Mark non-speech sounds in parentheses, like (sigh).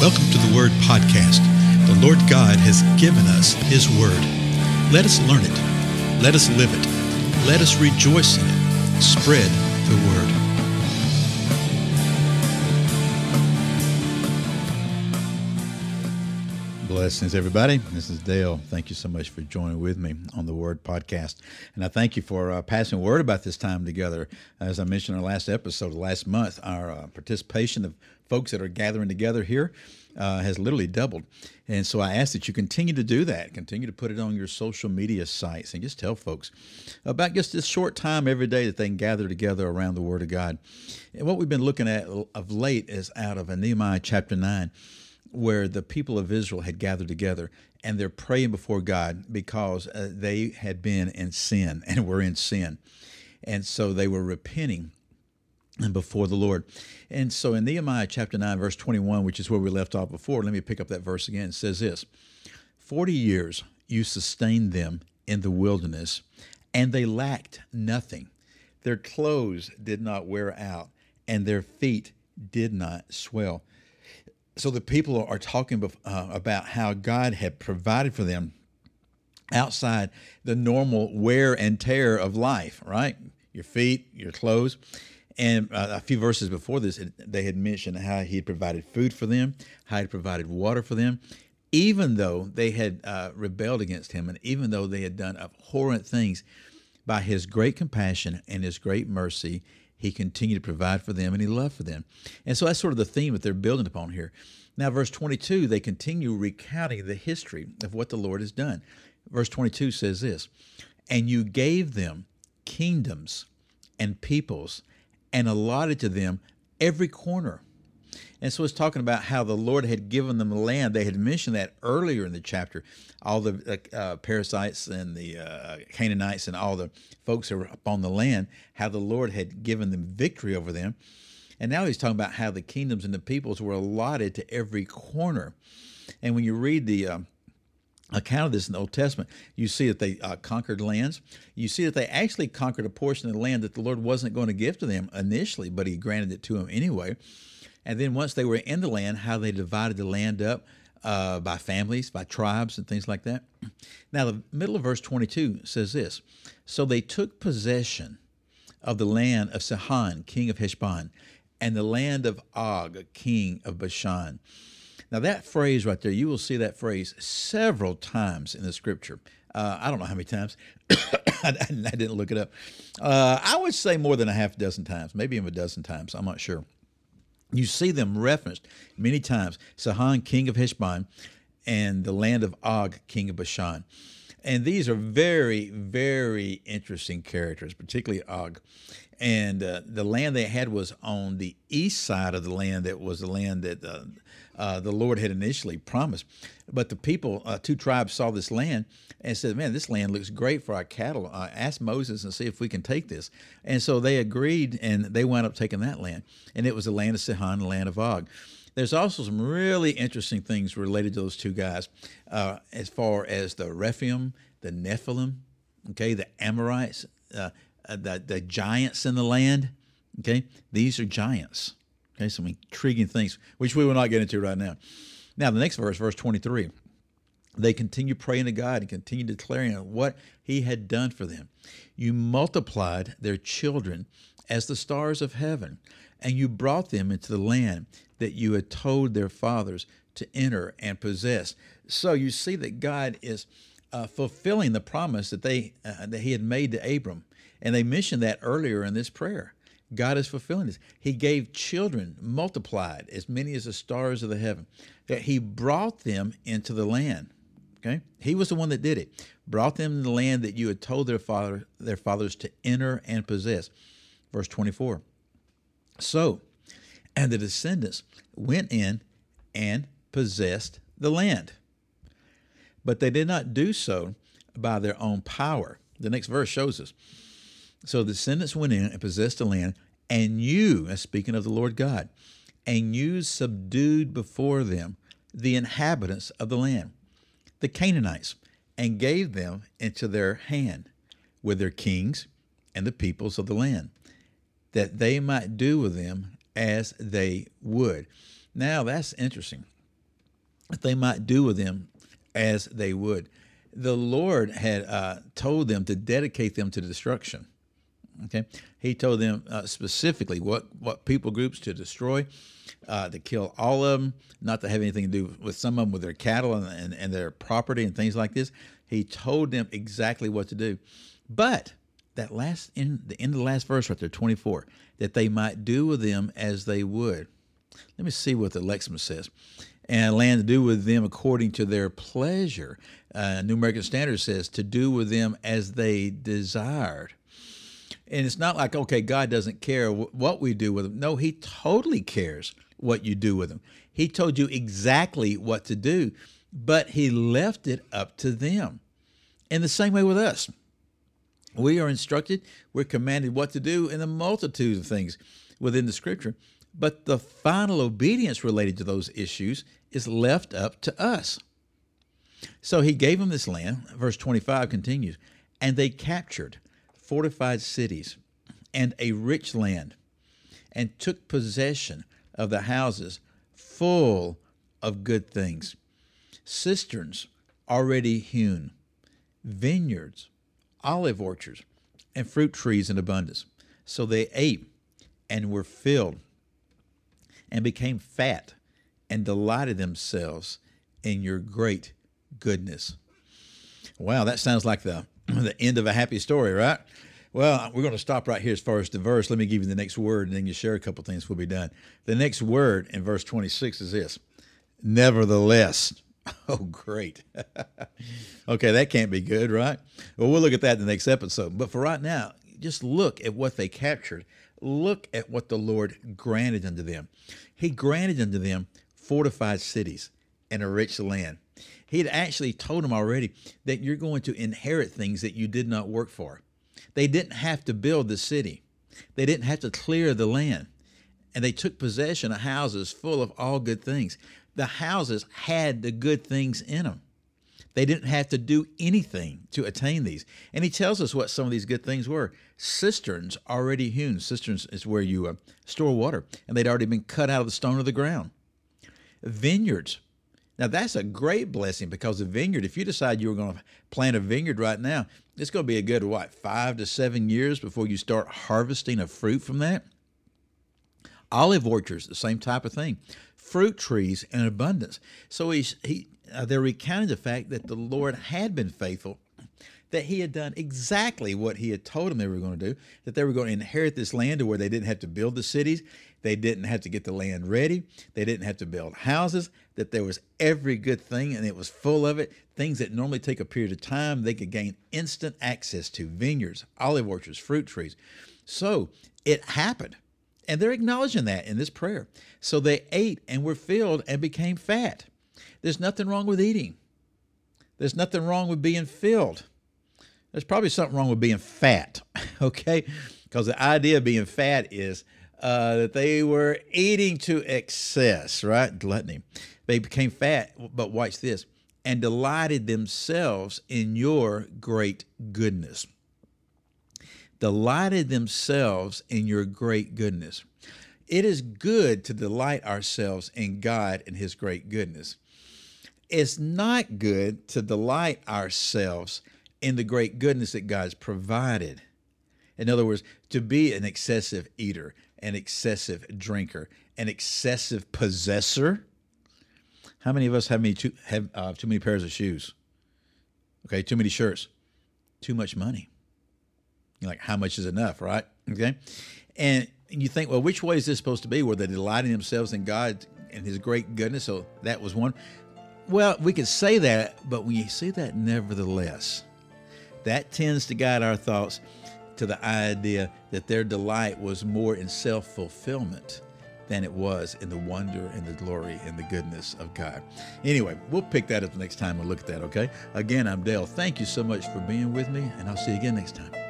Welcome to the Word Podcast. The Lord God has given us His Word. Let us learn it. Let us live it. Let us rejoice in it. Spread the Word. Blessings, everybody. This is Dale. Thank you so much for joining with me on the Word Podcast. And I thank you for uh, passing word about this time together. As I mentioned in our last episode, last month, our uh, participation of folks that are gathering together here uh, has literally doubled. And so I ask that you continue to do that, continue to put it on your social media sites, and just tell folks about just this short time every day that they can gather together around the Word of God. And what we've been looking at of late is out of Nehemiah chapter 9 where the people of Israel had gathered together and they're praying before God because uh, they had been in sin and were in sin. And so they were repenting before the Lord. And so in Nehemiah chapter 9, verse 21, which is where we left off before, let me pick up that verse again. It says this 40 years you sustained them in the wilderness, and they lacked nothing. Their clothes did not wear out, and their feet did not swell. So the people are talking uh, about how God had provided for them outside the normal wear and tear of life, right? Your feet, your clothes. And uh, a few verses before this, they had mentioned how he had provided food for them, how he had provided water for them, even though they had uh, rebelled against him, and even though they had done abhorrent things, by his great compassion and his great mercy, he continued to provide for them and he loved for them. And so that's sort of the theme that they're building upon here. Now, verse 22, they continue recounting the history of what the Lord has done. Verse 22 says this And you gave them kingdoms and peoples and allotted to them every corner. And so it's talking about how the Lord had given them the land. They had mentioned that earlier in the chapter. All the uh, Perizzites and the uh, Canaanites and all the folks that were upon the land, how the Lord had given them victory over them. And now he's talking about how the kingdoms and the peoples were allotted to every corner. And when you read the uh, account of this in the Old Testament, you see that they uh, conquered lands. You see that they actually conquered a portion of the land that the Lord wasn't going to give to them initially, but He granted it to them anyway. And then once they were in the land, how they divided the land up uh, by families, by tribes, and things like that. Now, the middle of verse 22 says this So they took possession of the land of Sihon, king of Heshbon, and the land of Og, king of Bashan. Now, that phrase right there, you will see that phrase several times in the scripture. Uh, I don't know how many times. (coughs) I, didn't look it up. Uh, I would say more than a half dozen times, maybe even a dozen times. I'm not sure. You see them referenced many times Sihon, king of Heshbon, and the land of Og, king of Bashan. And these are very, very interesting characters, particularly Og. And uh, the land they had was on the east side of the land that was the land that uh, the Lord had initially promised. But the people, uh, two tribes, saw this land and said, "Man, this land looks great for our cattle. Uh, ask Moses and see if we can take this." And so they agreed, and they wound up taking that land, and it was the land of Sihon, the land of Og. There's also some really interesting things related to those two guys, uh, as far as the Rephaim, the Nephilim, okay, the Amorites, uh, uh, the the giants in the land. Okay, these are giants. Okay, some intriguing things, which we will not get into right now. Now, the next verse, verse 23, they continue praying to God and continue declaring what He had done for them. You multiplied their children as the stars of heaven, and you brought them into the land that you had told their fathers to enter and possess. So you see that God is uh, fulfilling the promise that they uh, that He had made to Abram, and they mentioned that earlier in this prayer. God is fulfilling this. He gave children multiplied as many as the stars of the heaven, that He brought them into the land. Okay, He was the one that did it. Brought them in the land that you had told their father, their fathers to enter and possess. Verse twenty-four. So, and the descendants went in and possessed the land, but they did not do so by their own power. The next verse shows us. So the descendants went in and possessed the land, and you, as speaking of the Lord God, and you subdued before them the inhabitants of the land, the Canaanites, and gave them into their hand with their kings and the peoples of the land, that they might do with them as they would. Now that's interesting. that they might do with them as they would. The Lord had uh, told them to dedicate them to destruction. Okay, He told them uh, specifically what what people groups to destroy, uh, to kill all of them, not to have anything to do with some of them with their cattle and, and, and their property and things like this. He told them exactly what to do, but that last in the end of the last verse right there, twenty four, that they might do with them as they would. Let me see what the Lexham says and land to do with them according to their pleasure. Uh, New American Standard says to do with them as they desired. And it's not like, okay, God doesn't care what we do with them. No, He totally cares what you do with them. He told you exactly what to do, but He left it up to them. In the same way with us, we are instructed, we're commanded what to do in a multitude of things within the scripture. But the final obedience related to those issues is left up to us. So he gave them this land. Verse 25 continues, and they captured fortified cities and a rich land, and took possession of the houses full of good things, cisterns already hewn, vineyards, olive orchards, and fruit trees in abundance. So they ate and were filled and became fat and delighted themselves in your great goodness. Wow, that sounds like the, (clears throat) the end of a happy story, right? Well, we're going to stop right here as far as the verse. Let me give you the next word, and then you share a couple things. We'll be done. The next word in verse 26 is this Nevertheless. (laughs) Oh, great. (laughs) okay, that can't be good, right? Well, we'll look at that in the next episode. But for right now, just look at what they captured. Look at what the Lord granted unto them. He granted unto them fortified cities and a rich land. He had actually told them already that you're going to inherit things that you did not work for. They didn't have to build the city, they didn't have to clear the land. And they took possession of houses full of all good things. The houses had the good things in them. They didn't have to do anything to attain these. And he tells us what some of these good things were cisterns already hewn. Cisterns is where you uh, store water, and they'd already been cut out of the stone of the ground. Vineyards. Now, that's a great blessing because a vineyard, if you decide you're going to plant a vineyard right now, it's going to be a good, what, five to seven years before you start harvesting a fruit from that. Olive orchards, the same type of thing. Fruit trees in abundance. So he's, he, uh, they're recounting the fact that the Lord had been faithful, that He had done exactly what He had told them they were going to do, that they were going to inherit this land to where they didn't have to build the cities, they didn't have to get the land ready, they didn't have to build houses, that there was every good thing and it was full of it. Things that normally take a period of time, they could gain instant access to vineyards, olive orchards, fruit trees. So it happened. And they're acknowledging that in this prayer. So they ate and were filled and became fat. There's nothing wrong with eating. There's nothing wrong with being filled. There's probably something wrong with being fat, (laughs) okay? Because the idea of being fat is uh, that they were eating to excess, right? Gluttony. They became fat, but watch this, and delighted themselves in your great goodness. Delighted themselves in your great goodness. It is good to delight ourselves in God and His great goodness. It's not good to delight ourselves in the great goodness that God's provided. In other words, to be an excessive eater, an excessive drinker, an excessive possessor. How many of us have, many too, have uh, too many pairs of shoes? Okay, too many shirts, too much money. You're like, how much is enough, right? Okay. And you think, well, which way is this supposed to be? Were they delighting themselves in God and His great goodness? So that was one. Well, we could say that, but when you see that, nevertheless, that tends to guide our thoughts to the idea that their delight was more in self fulfillment than it was in the wonder and the glory and the goodness of God. Anyway, we'll pick that up the next time we look at that, okay? Again, I'm Dale. Thank you so much for being with me, and I'll see you again next time.